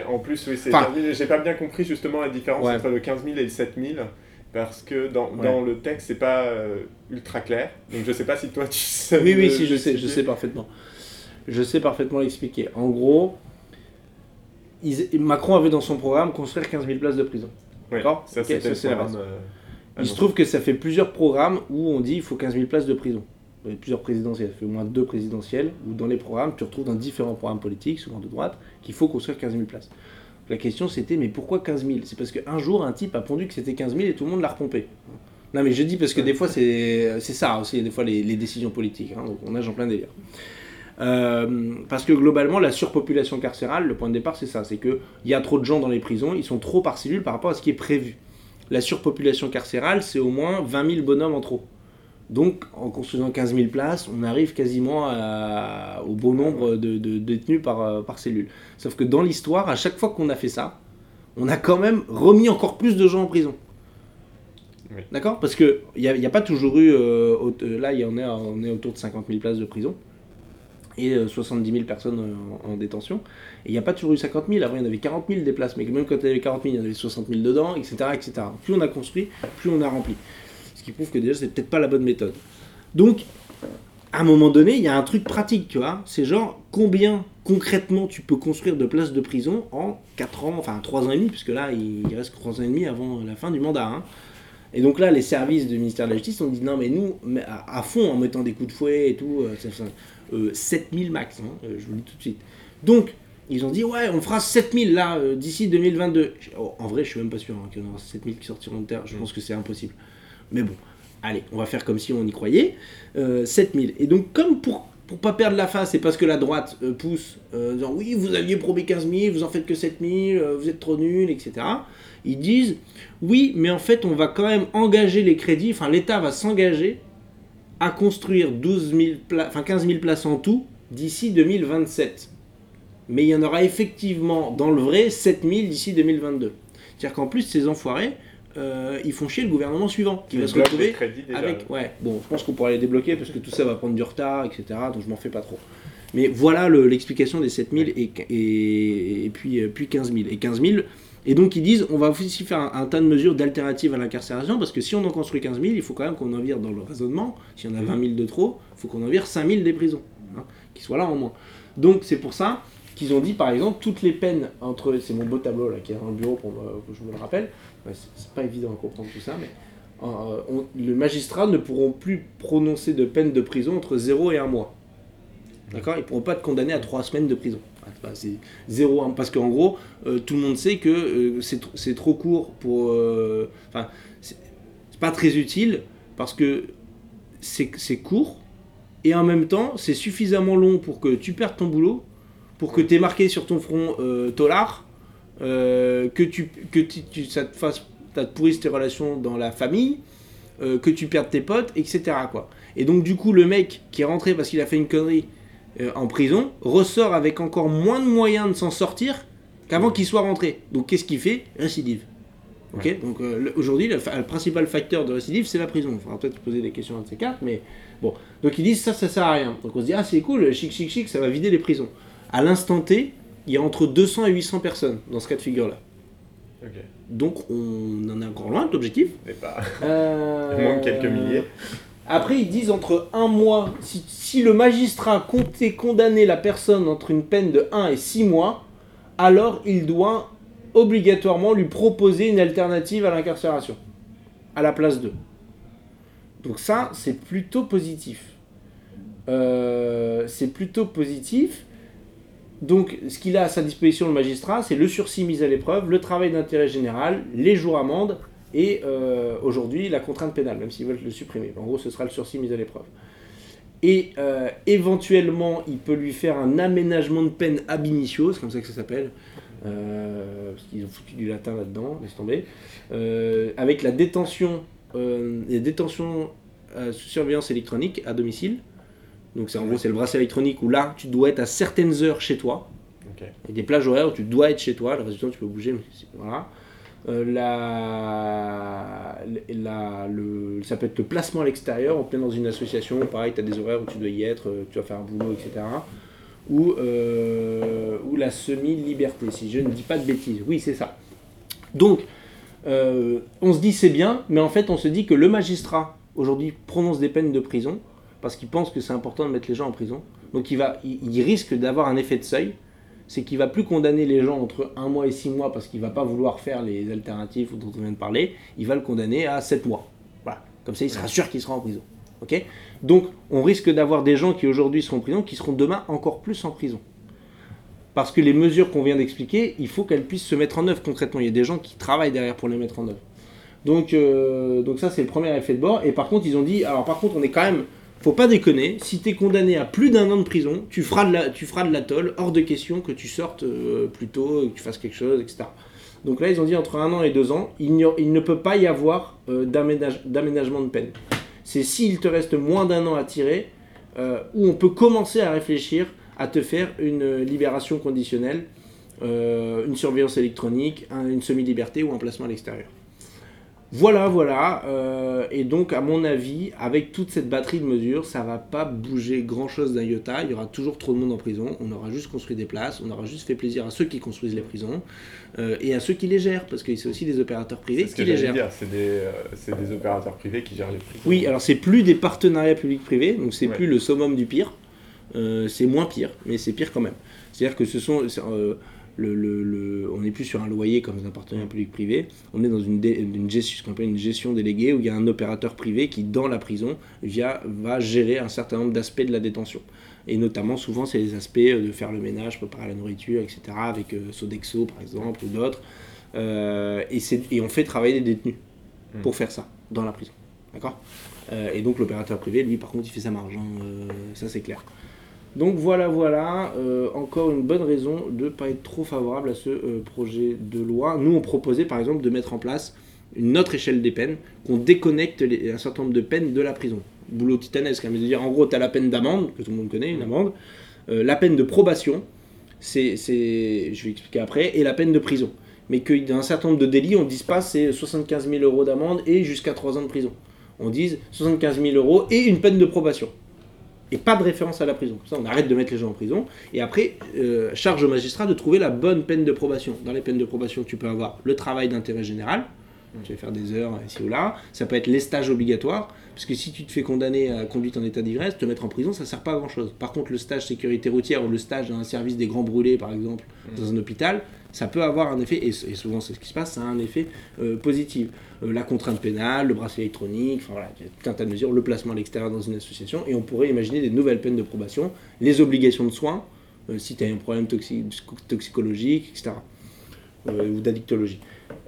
En plus, oui, c'est J'ai pas bien compris justement la différence entre le 15 000 et le 7000 parce que dans, dans le texte, c'est pas ultra clair. Donc je sais pas si toi tu sais. Oui, oui, si, je sais, je sais parfaitement je sais parfaitement l'expliquer. En gros, Macron avait dans son programme construire 15 000 places de prison. D'accord ça, c'est la base. Euh, il se trouve que ça fait plusieurs programmes où on dit il faut 15 000 places de prison. Il y a plusieurs présidentielles, ça fait au moins deux présidentielles, où dans les programmes, tu retrouves dans différents programmes politiques, souvent de droite, qu'il faut construire 15 000 places. La question c'était, mais pourquoi 15 000 C'est parce qu'un jour, un type a pondu que c'était 15 000 et tout le monde l'a repompé. Non mais je dis parce que des fois, c'est ça aussi, des fois les, décisions politiques. Hein, donc on nage en plein délire. Euh, parce que globalement, la surpopulation carcérale, le point de départ, c'est ça c'est qu'il y a trop de gens dans les prisons, ils sont trop par cellule par rapport à ce qui est prévu. La surpopulation carcérale, c'est au moins 20 000 bonhommes en trop. Donc, en construisant 15 000 places, on arrive quasiment au bon nombre de, détenus par, euh, par cellule. Sauf que dans l'histoire, à chaque fois qu'on a fait ça, on a quand même remis encore plus de gens en prison. Oui. D'accord? Parce qu'il n'y a, y a pas toujours eu. euh, là, y en on est autour de 50 000 places de prison et euh, 70 000 personnes euh, en, en détention. Et il n'y a pas toujours eu 50 000. Avant, il y en avait 40 000 des places. Mais même quand il y avait 40 000, il y en avait 60 000 dedans, etc., etc. Plus on a construit, plus on a rempli. Ce qui prouve que déjà, c'est peut-être pas la bonne méthode. Donc, à un moment donné, il y a un truc pratique, tu vois. C'est genre, combien concrètement tu peux construire de places de prison en 4 ans, enfin 3 ans et demi, puisque là, il reste 3 ans et demi avant la fin du mandat. hein. Et donc là, les services du ministère de la Justice ont dit non, mais nous, à, à fond, en mettant des coups de fouet et tout, euh, ça, ça, euh, 7000 max, hein, euh, je vous le dis tout de suite. Donc, ils ont dit ouais, on fera 7000 là, euh, d'ici 2022. Oh, en vrai, je suis même pas sûr hein, qu'il y en aura 7000 qui sortiront de terre, je pense que c'est impossible. Mais bon, allez, on va faire comme si on y croyait. Euh, 7000. Et donc, comme pour, pour pas perdre la face, et parce que la droite euh, pousse, euh, disant oui, vous aviez promis 15 000, vous en faites que 7000, euh, vous êtes trop nuls, etc. Ils disent oui, mais en fait, on va quand même engager les crédits, enfin, l'État va s'engager à construire 12 000 pla- enfin, 15 000 places en tout d'ici 2027. Mais il y en aura effectivement, dans le vrai, 7 000 d'ici 2022. C'est-à-dire qu'en plus, ces enfoirés, euh, ils font chier le gouvernement suivant, qui va se retrouver avec, ouais, bon, je pense qu'on pourra les débloquer parce que tout ça va prendre du retard, etc. Donc je m'en fais pas trop. Mais voilà le- l'explication des 7000 et, et, et puis, euh, puis 15 000. Et 15 000, et donc ils disent on va aussi faire un, un tas de mesures d'alternatives à l'incarcération parce que si on en construit 15 000, il faut quand même qu'on en vire dans le raisonnement. S'il y en a 20 000 de trop, il faut qu'on en vire 5 000 des prisons, hein, qui soient là en moins. Donc c'est pour ça qu'ils ont dit par exemple toutes les peines entre. C'est mon beau tableau là qui est dans le bureau pour me- que je me le rappelle. C'est- pas évident à comprendre tout ça, mais euh, on- le magistrat ne pourront plus prononcer de peine de prison entre 0 et 1 mois. D'accord? Ils ne pourront pas te condamner à 3 semaines de prison. Ah, c'est pas- C'est 0 1 parce qu'en gros, euh, tout le monde sait que euh, c'est tr- c'est trop court pour. euh, Enfin, c'est pas très utile parce que c'est court et en même temps, c'est suffisamment long pour que tu perdes ton boulot, pour que tu aies marqué sur ton front euh, Tolar, euh, que, tu, que tu, tu- ça te fasse ça te pourrisse tes relations dans la famille, euh, que tu perdes tes potes, etc. Quoi. Et donc du coup, le mec qui est rentré parce qu'il a fait une connerie euh, en prison ressort avec encore moins de moyens de s'en sortir qu'avant qu'il soit rentré. Donc qu'est-ce qu'il fait? Récidive. Ok? Donc euh, aujourd'hui, le, fa- le principal facteur de récidive, c'est la prison. Il faudra peut-être poser des questions à un de ces quatre, mais bon. Donc ils disent ça, ça sert à rien. Donc on se dit, ah c'est cool, chic, chic, chic, ça va vider les prisons. À l'instant T, il y a entre 200 et 800 personnes dans ce cas de figure-là. Donc on en est encore loin de l'objectif. Mais pas. Euh, Il manque quelques milliers. Après, ils disent entre un mois, si, si le magistrat comptait condamner la personne entre une peine de 1 et 6 mois, alors il doit obligatoirement lui proposer une alternative à l'incarcération, à la place d'eux. Donc ça, c'est plutôt positif. Euh, c'est plutôt positif. Donc, ce qu'il a à sa disposition, le magistrat, c'est le sursis mis à l'épreuve, le travail d'intérêt général, les jours amendes et euh, aujourd'hui la contrainte pénale, même s'ils veulent le supprimer. En gros, ce sera le sursis mis à l'épreuve. Et euh, éventuellement, il peut lui faire un aménagement de peine ab initio, c'est comme ça que ça s'appelle, euh, parce qu'ils ont foutu du latin là-dedans, laisse tomber, avec la détention, sous surveillance électronique à domicile. Donc c'est en gros c'est le bracelet électronique où là tu dois être à certaines heures chez toi. Ok. Il y a des plages horaires où tu dois être chez toi, le reste du temps tu peux bouger, mais voilà. Euh, la, la- le, ça peut être le placement à l'extérieur, on met dans une association, pareil, tu as des horaires où tu dois y être, euh, tu vas faire un boulot, etc. Ou, euh, ou la semi-liberté, si je ne dis pas de bêtises. Oui, c'est ça. Donc, euh, on se dit c'est bien, mais en fait on se dit que le magistrat, aujourd'hui, prononce des peines de prison, parce qu'il pense que c'est important de mettre les gens en prison. Donc il, va, il, risque d'avoir un effet de seuil, c'est qu'il va plus condamner les gens entre un mois et six mois parce qu'il va pas vouloir faire les alternatives dont on vient de parler, il va le condamner à 7 mois. Voilà. Comme ça, il sera sûr qu'il sera en prison. Donc, on risque d'avoir des gens qui aujourd'hui seront en prison, qui seront demain encore plus en prison. Parce que les mesures qu'on vient d'expliquer, il faut qu'elles puissent se mettre en œuvre concrètement. Il y a des gens qui travaillent derrière pour les mettre en œuvre. Donc, euh, donc ça, c'est le premier effet de bord. Et par contre, ils ont dit, alors par contre, on est quand même, faut pas déconner, si tu es condamné à plus d'un an de prison, tu feras de la, l'atoll, hors de question que tu sortes euh, plus tôt, que tu fasses quelque chose, etc. Donc là, ils ont dit entre un an et deux ans, il, ne peut pas y avoir euh, d'aménage- d'aménagement de peine. C'est s'il te reste moins d'un an à tirer, euh, où on peut commencer à réfléchir à te faire une euh, libération conditionnelle une surveillance électronique, une semi-liberté ou un placement à l'extérieur. Voilà, voilà. Euh, et donc, à mon avis, avec toute cette batterie de mesures, ça va pas bouger grand-chose d'un iota. Il y aura toujours trop de monde en prison. On aura juste construit des places. On aura juste fait plaisir à ceux qui construisent les prisons euh, et à ceux qui les gèrent, parce que c'est aussi des opérateurs privés qui les gèrent. C'est des, euh, des, opérateurs privés qui gèrent les prisons. Oui, alors c'est plus des partenariats publics-privés, donc c'est plus le summum du pire. c'est moins pire, mais c'est pire quand même. C'est-à-dire que ce sont le, on n'est plus sur un loyer comme un partenariat public-privé, on est dans une, une gestion, ce qu'on appelle une gestion déléguée où il y a un opérateur privé qui, dans la prison, via, va gérer un certain nombre d'aspects de la détention. Et notamment, souvent, c'est les aspects de faire le ménage, préparer la nourriture, etc., avec euh, Sodexo par exemple, ou d'autres. Euh, et, et, on fait travailler des détenus mmh. pour faire ça, dans la prison. D'accord? Euh, Et donc, l'opérateur privé, lui, par contre, il fait sa marge. Hein, ça, c'est clair. Donc voilà, voilà, euh, encore une bonne raison de ne pas être trop favorable à ce euh, projet de loi. Nous, on proposait par exemple de mettre en place une autre échelle des peines, qu'on déconnecte un certain nombre de peines de la prison. Boulot titanesque, hein, mais dire en gros, tu as la peine d'amende, que tout le monde connaît, une amende, euh, la peine de probation, c'est, je vais expliquer après, et la peine de prison. Mais que dans un certain nombre de délits, on ne dise pas c'est 75 000 euros d'amende et jusqu'à 3 ans de prison. On dise 75 000 euros et une peine de probation et pas de référence à la prison. ça, on arrête de mettre les gens en prison. Et après, euh, charge au magistrat de trouver la bonne peine de probation. Dans les peines de probation, tu peux avoir le travail d'intérêt général. Mm. Tu vas faire des heures ici ou là. Ça peut être les stages obligatoires. Parce que si tu te fais condamner à conduite en état d'ivresse, te mettre en prison, ça sert pas à grand chose. Par contre, le stage sécurité routière ou le stage dans un service des grands brûlés, par exemple, mm. dans un hôpital, ça peut avoir un effet, et, souvent c'est ce qui se passe, ça a un effet euh, positif. Euh, la contrainte pénale, le bracelet électronique, enfin voilà, il y tout un tas de mesures, le placement à l'extérieur dans une association, et on pourrait imaginer des nouvelles peines de probation, les obligations de soins, euh, si tu as un problème toxicologique, etc., ou d'addictologie.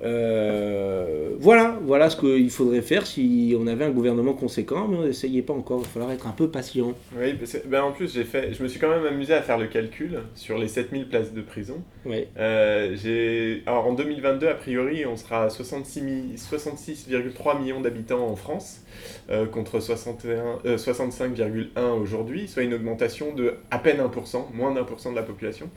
Euh, voilà, voilà ce qu'il faudrait faire si on avait un gouvernement conséquent, mais on n'essayait pas encore. Il va falloir être un peu patient. Oui, ben en plus, j'ai fait, je me suis quand même amusé à faire le calcul sur les 7000 places de prison. Oui. Euh, alors en 2022, a priori, on sera à 66,3 millions d'habitants en France, euh, contre 65,1 aujourd'hui, soit une augmentation de à peine 1%, moins d'1% de la population.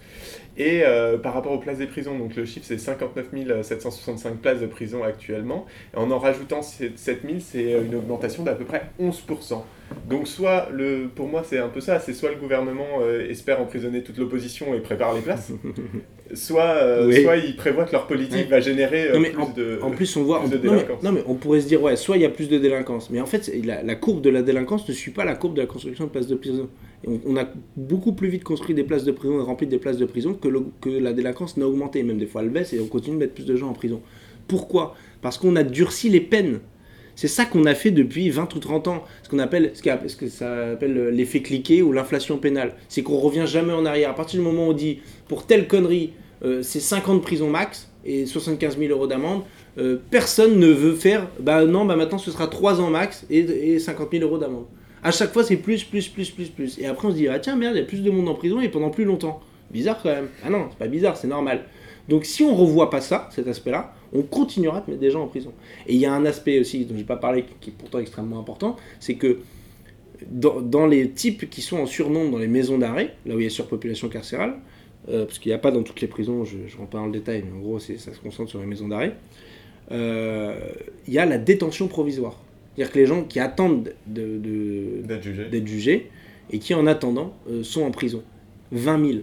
Et par rapport aux places des prisons, donc le chiffre c'est 59 760 65 places de prison actuellement. Et en en rajoutant 7000, c'est une augmentation d'à peu près 11%. Donc soit, le, pour moi c'est un peu ça, c'est soit le gouvernement euh, espère emprisonner toute l'opposition et prépare les places, soit, euh, soit ils prévoient que leur politique va générer euh, plus en, de En plus on voit... de délinquance. Non mais, on pourrait se dire, ouais, soit il y a plus de délinquance, mais en fait la, la, courbe de la délinquance ne suit pas la courbe de la construction de places de prison. On, a beaucoup plus vite construit des places de prison et rempli des places de prison que, la délinquance n'a augmenté, même des fois elle baisse et on continue de mettre plus de gens en prison. Pourquoi? Parce qu'on a durci les peines. C'est ça qu'on a fait depuis 20 ou 30 ans, ce qu'on appelle ce, que ça appelle l'effet cliqué ou l'inflation pénale. C'est qu'on revient jamais en arrière. À partir du moment où on dit pour telle connerie, euh, c'est 5 ans de prison max et 75 000 euros d'amende, euh, personne ne veut faire, bah non, bah maintenant ce sera 3 ans max et, et 50 000 euros d'amende. À chaque fois c'est plus, plus, plus, plus, plus. Et après on se dit, ah tiens merde, il y a plus de monde en prison et pendant plus longtemps. Bizarre quand même. Ah non, c'est pas bizarre, c'est normal. Donc si on revoit pas ça, cet aspect-là, on continuera de mettre des gens en prison. Et il y a un aspect aussi dont je n'ai pas parlé, qui est pourtant extrêmement important, c'est que dans, les types qui sont en surnombre dans les maisons d'arrêt, là où il y a surpopulation carcérale, euh, parce qu'il n'y a pas dans toutes les prisons, je ne rentre pas dans le détail, mais en gros ça se concentre sur les maisons d'arrêt, euh, il y a la détention provisoire. C'est-à-dire que les gens qui attendent d'être jugés. et qui en attendant euh, sont en prison. 20 000.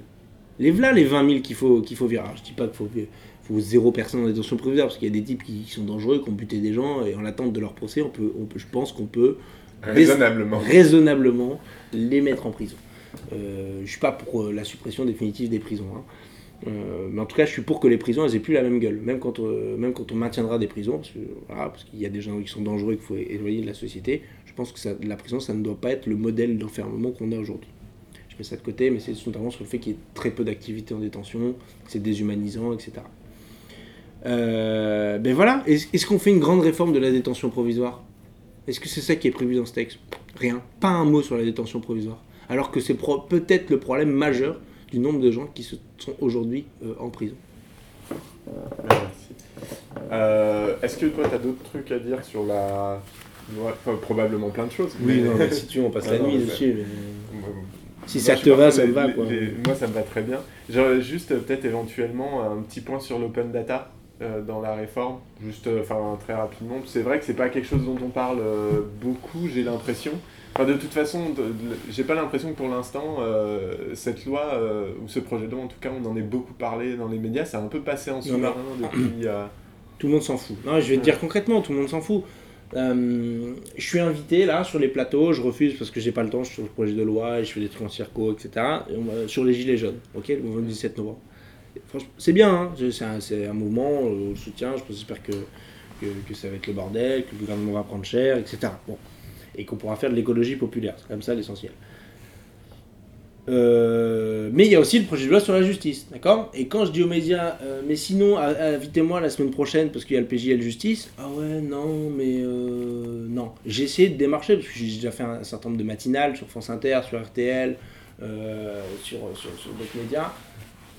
Les voilà les 20 000 qu'il faut, qu'il faut virer. je dis pas qu'il faut faut zéro personne en détention provisoire parce qu'il y a des types qui, sont dangereux, qui ont buté des gens et en attente de leur procès, on peut, on peut, je pense qu'on peut raisonnablement. raisonnablement les mettre en prison. Euh, je suis pas pour euh, la suppression définitive des prisons. Hein. Euh, mais en tout cas, je suis pour que les prisons elles aient plus la même gueule, même quand, euh, même quand on maintiendra des prisons, parce qu'il y a des gens qui sont dangereux qu'il faut éloigner de la société. Je pense que la prison, ça ne doit pas être le modèle d'enfermement qu'on a aujourd'hui. Je mets ça de côté, mais c'est notamment sur le fait qu'il y ait très peu d'activité en détention, que c'est déshumanisant, etc. Euh, ben voilà, est-ce qu'on fait une grande réforme de la détention provisoire? Est-ce que c'est ça qui est prévu dans ce texte? Rien, pas un mot sur la détention provisoire. Alors que c'est peut-être le problème majeur du nombre de gens qui sont aujourd'hui euh, en prison. Euh, est-ce que toi, tu as d'autres trucs à dire sur la loi? Probablement plein de choses. Oui, mais... si tu veux, on passe la nuit dessus. Si ça te va, ça me va. moi, ça me va très bien. J'aurais juste peut-être éventuellement un petit point sur l'open data dans la réforme, juste enfin très rapidement. C'est vrai que c'est pas quelque chose dont on parle beaucoup, j'ai l'impression. Enfin, de toute façon, j'ai pas l'impression que pour l'instant, cette loi, ou ce projet de loi en tout cas, on en ait beaucoup parlé dans les médias, ça a un peu passé en sous-marin depuis. Tout le monde s'en fout. Non, je vais te dire concrètement, tout le monde s'en fout. Euh, je suis invité là sur les plateaux, je refuse parce que j'ai pas le temps, je suis sur le projet de loi et je fais des trucs en circo, etc. sur les Gilets jaunes, ok, le 17 novembre. C'est bien, hein, c'est un, mouvement, euh, soutien, j'espère que, que, que, ça va être le bordel, que le gouvernement va prendre cher, etc. Bon. Et qu'on pourra faire de l'écologie populaire, c'est comme ça l'essentiel. Euh, mais il y a aussi le projet de loi sur la justice, d'accord? Et quand je dis aux médias, euh, mais sinon, invitez-moi la semaine prochaine parce qu'il y a le PJL Justice, ah ouais, non, mais euh, non. J'ai essayé de démarcher parce que j'ai déjà fait un certain nombre de matinales sur France Inter, sur RTL, sur, sur, d'autres médias.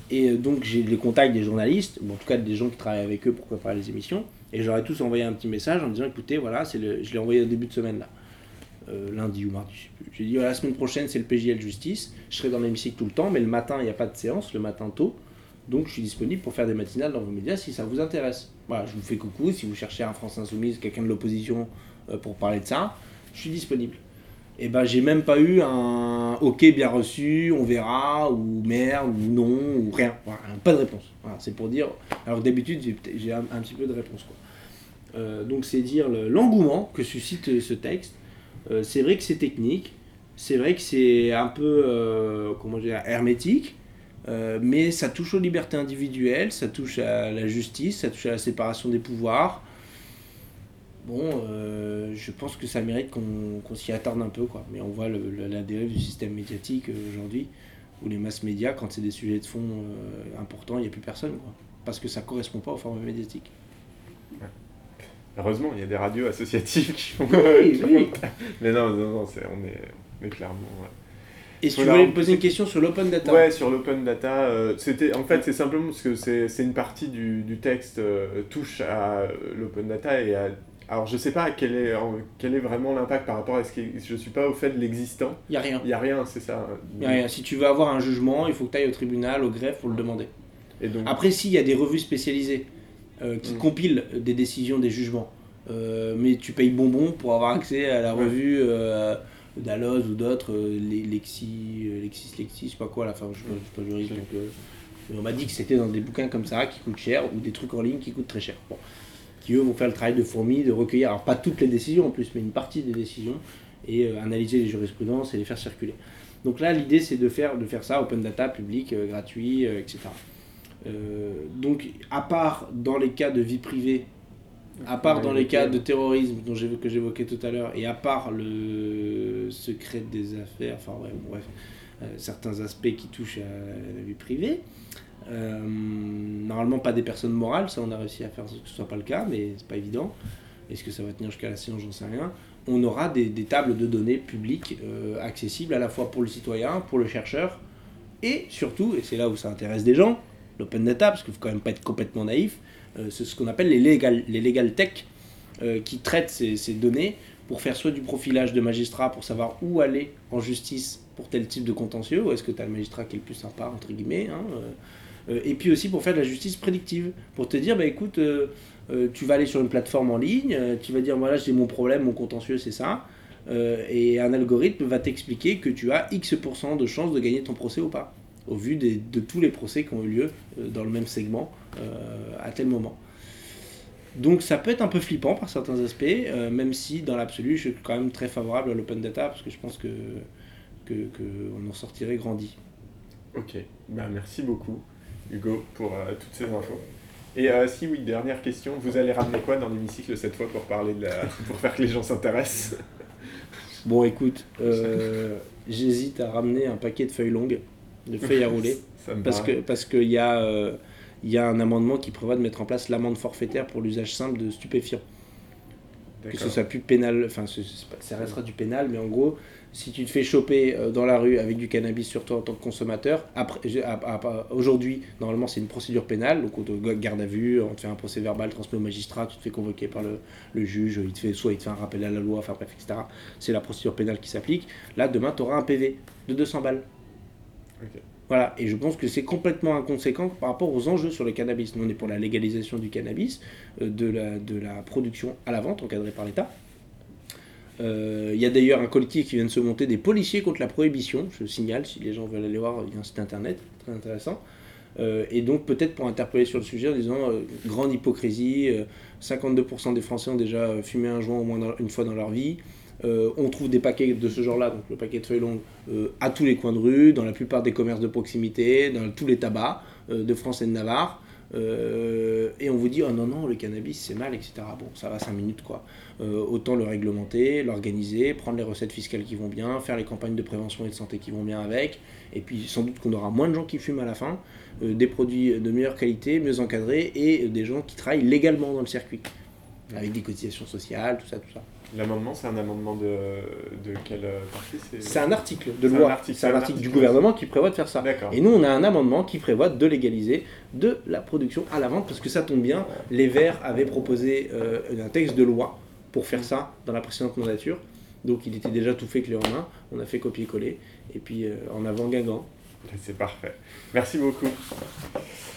Et donc j'ai les contacts des journalistes, en tout cas des gens qui travaillent avec eux pour préparer les émissions. Et j'aurais tous envoyé un petit message en disant écoutez, voilà, le... je l'ai envoyé au début de semaine là. Euh, lundi ou mardi, je sais plus. J'ai dit la semaine prochaine c'est le PJL Justice, je serai dans l'hémicycle tout le temps, mais le matin il n'y a pas de séance, le matin tôt, donc je suis disponible pour faire des matinales dans vos médias si ça vous intéresse. Voilà, je vous fais coucou, si vous cherchez un France Insoumise, quelqu'un de l'opposition euh, pour parler de ça, je suis disponible. Et eh ben j'ai même pas eu un ok bien reçu, on verra, ou merde, ou non, ou rien. pas de réponse. c'est pour dire. Alors d'habitude j'ai un, petit peu de réponse. Euh, donc c'est dire l'engouement que suscite ce texte euh, c'est vrai que c'est technique, c'est vrai que c'est un peu euh, comment dire, hermétique, euh, mais ça touche aux libertés individuelles, ça touche à la justice, ça touche à la séparation des pouvoirs. Bon, je pense que ça mérite qu'on s'y attarde un peu, quoi. Mais on voit la dérive du système médiatique aujourd'hui, où les masses médias, quand c'est des sujets de fond importants, il n'y a plus personne, quoi. Parce que ça ne correspond pas aux formes médiatiques. Heureusement, il y a des radios associatives qui font. Oui, oui. Mais non, non, non, on, est, clairement. Et si tu voulais me poser une question sur l'open data Ouais, sur l'open data, euh, c'était en fait c'est simplement parce que c'est une partie du, du texte euh, touche à l'open data et à alors je sais pas quel est, quel est vraiment l'impact par rapport à ce que je suis pas au fait de l'existant. Il y a rien. Il y a rien, c'est ça. Il y a rien. Si tu veux avoir un jugement, il faut que tu ailles au tribunal, au greffe pour le demander. Et donc... Après, s'il y a des revues spécialisées euh, qui mm. compile des décisions, des jugements. Euh, mais tu payes bonbon pour avoir accès à la revue euh, d'Aloz ou d'autres, Lexi, Lexis, Lexis, je sais pas quoi, la fin, je ne suis pas juriste, donc on m'a dit que c'était dans des bouquins comme ça qui coûtent cher ou des trucs en ligne qui coûtent très cher. Bon. Qui eux vont faire le travail de fourmi, de recueillir, alors pas toutes les décisions en plus, mais une partie des décisions et analyser les jurisprudences et les faire circuler. Donc là, l'idée c'est de faire, de faire ça, open data, public, gratuit, etc. Euh, donc, à part dans les cas de vie privée, à part dans les cas de terrorisme dont que j'évoquais tout à l'heure, et à part le secret des affaires, enfin bref, euh, certains aspects qui touchent à la vie privée, euh, normalement pas des personnes morales, ça on a réussi à faire que ce soit pas le cas, mais c'est pas évident. Est-ce que ça va tenir jusqu'à la séance, j'en sais rien. On aura des, tables de données publiques accessibles à la fois pour le citoyen, pour le chercheur, et surtout, et c'est là où ça intéresse des gens, l'open data, parce qu'il ne faut quand même pas être complètement naïf, euh, c'est ce qu'on appelle les legal, les legal tech, euh, qui traitent ces, données pour faire soit du profilage de magistrats pour savoir où aller en justice pour tel type de contentieux, ou est-ce que tu as le magistrat qui est le plus sympa, entre guillemets, hein, euh, et puis aussi pour faire de la justice prédictive, pour te dire, bah écoute, tu vas aller sur une plateforme en ligne, tu vas dire, voilà, j'ai mon problème, mon contentieux, c'est ça, et un algorithme va t'expliquer que tu as X% de chances de gagner ton procès ou pas au vu de tous les procès qui ont eu lieu euh, dans le même segment euh, à tel moment. Donc ça peut être un peu flippant par certains aspects, euh, même si dans l'absolu je suis quand même très favorable à l'open data parce que je pense que qu'on en sortirait grandi. Ok, ben, merci beaucoup Hugo pour toutes ces infos. Et si oui, dernière question, vous allez ramener quoi dans l'hémicycle cette fois pour parler de la... pour faire que les gens s'intéressent? Bon écoute, j'hésite à ramener un paquet de feuilles longues de feuilles à rouler. parce que parce qu'il y, a, euh, y a un amendement qui prévoit de mettre en place l'amende forfaitaire pour l'usage simple de stupéfiants. Que ce soit plus pénal, enfin ça restera du pénal, mais en gros, si tu te fais choper euh, dans la rue avec du cannabis sur toi en tant que consommateur, aujourd'hui, normalement c'est une procédure pénale, donc on te garde à vue, on te fait un procès verbal transmis au magistrat, tu te fais convoquer par le, le, juge, il te fait, soit il te fait un rappel à la loi, enfin bref, etc. C'est la procédure pénale qui s'applique. Là, demain, tu auras un PV de 200 balles Voilà, et je pense que c'est complètement inconséquent par rapport aux enjeux sur le cannabis. Nous, on est pour la légalisation du cannabis, euh, de, la, de la production à la vente encadrée par l'État. Euh, il y a d'ailleurs un collectif qui vient de se monter des policiers contre la prohibition, je signale, si les gens veulent aller voir, il y a un site internet, très intéressant. Euh, et donc peut-être pour interpeller sur le sujet en disant grande hypocrisie, 52% des Français ont déjà fumé un joint au moins une fois dans leur vie. Euh, on trouve des paquets de ce genre-là, donc le paquet de feuilles longues, euh, à tous les coins de rue, dans la plupart des commerces de proximité, dans tous les tabacs euh, de France et de Navarre. et on vous dit, oh non, non, le cannabis c'est mal, etc. Bon, ça va 5 minutes quoi. autant le réglementer, l'organiser, prendre les recettes fiscales qui vont bien, faire les campagnes de prévention et de santé qui vont bien avec. Et puis sans doute qu'on aura moins de gens qui fument à la fin, des produits de meilleure qualité, mieux encadrés et des gens qui travaillent légalement dans le circuit, avec des cotisations sociales, tout ça, tout ça. L'amendement, c'est un amendement de, de quelle partie C'est un article de loi. C'est un, article, du gouvernement qui prévoit de faire ça. Et nous, on a un amendement qui prévoit de légaliser de la production à la vente, parce que ça tombe bien. Les Verts avaient proposé euh, un texte de loi pour faire ça dans la précédente mandature. Donc il était déjà tout fait clé en main. On a fait copier-coller. Et puis euh, en avant Guingamp. C'est parfait. Merci beaucoup.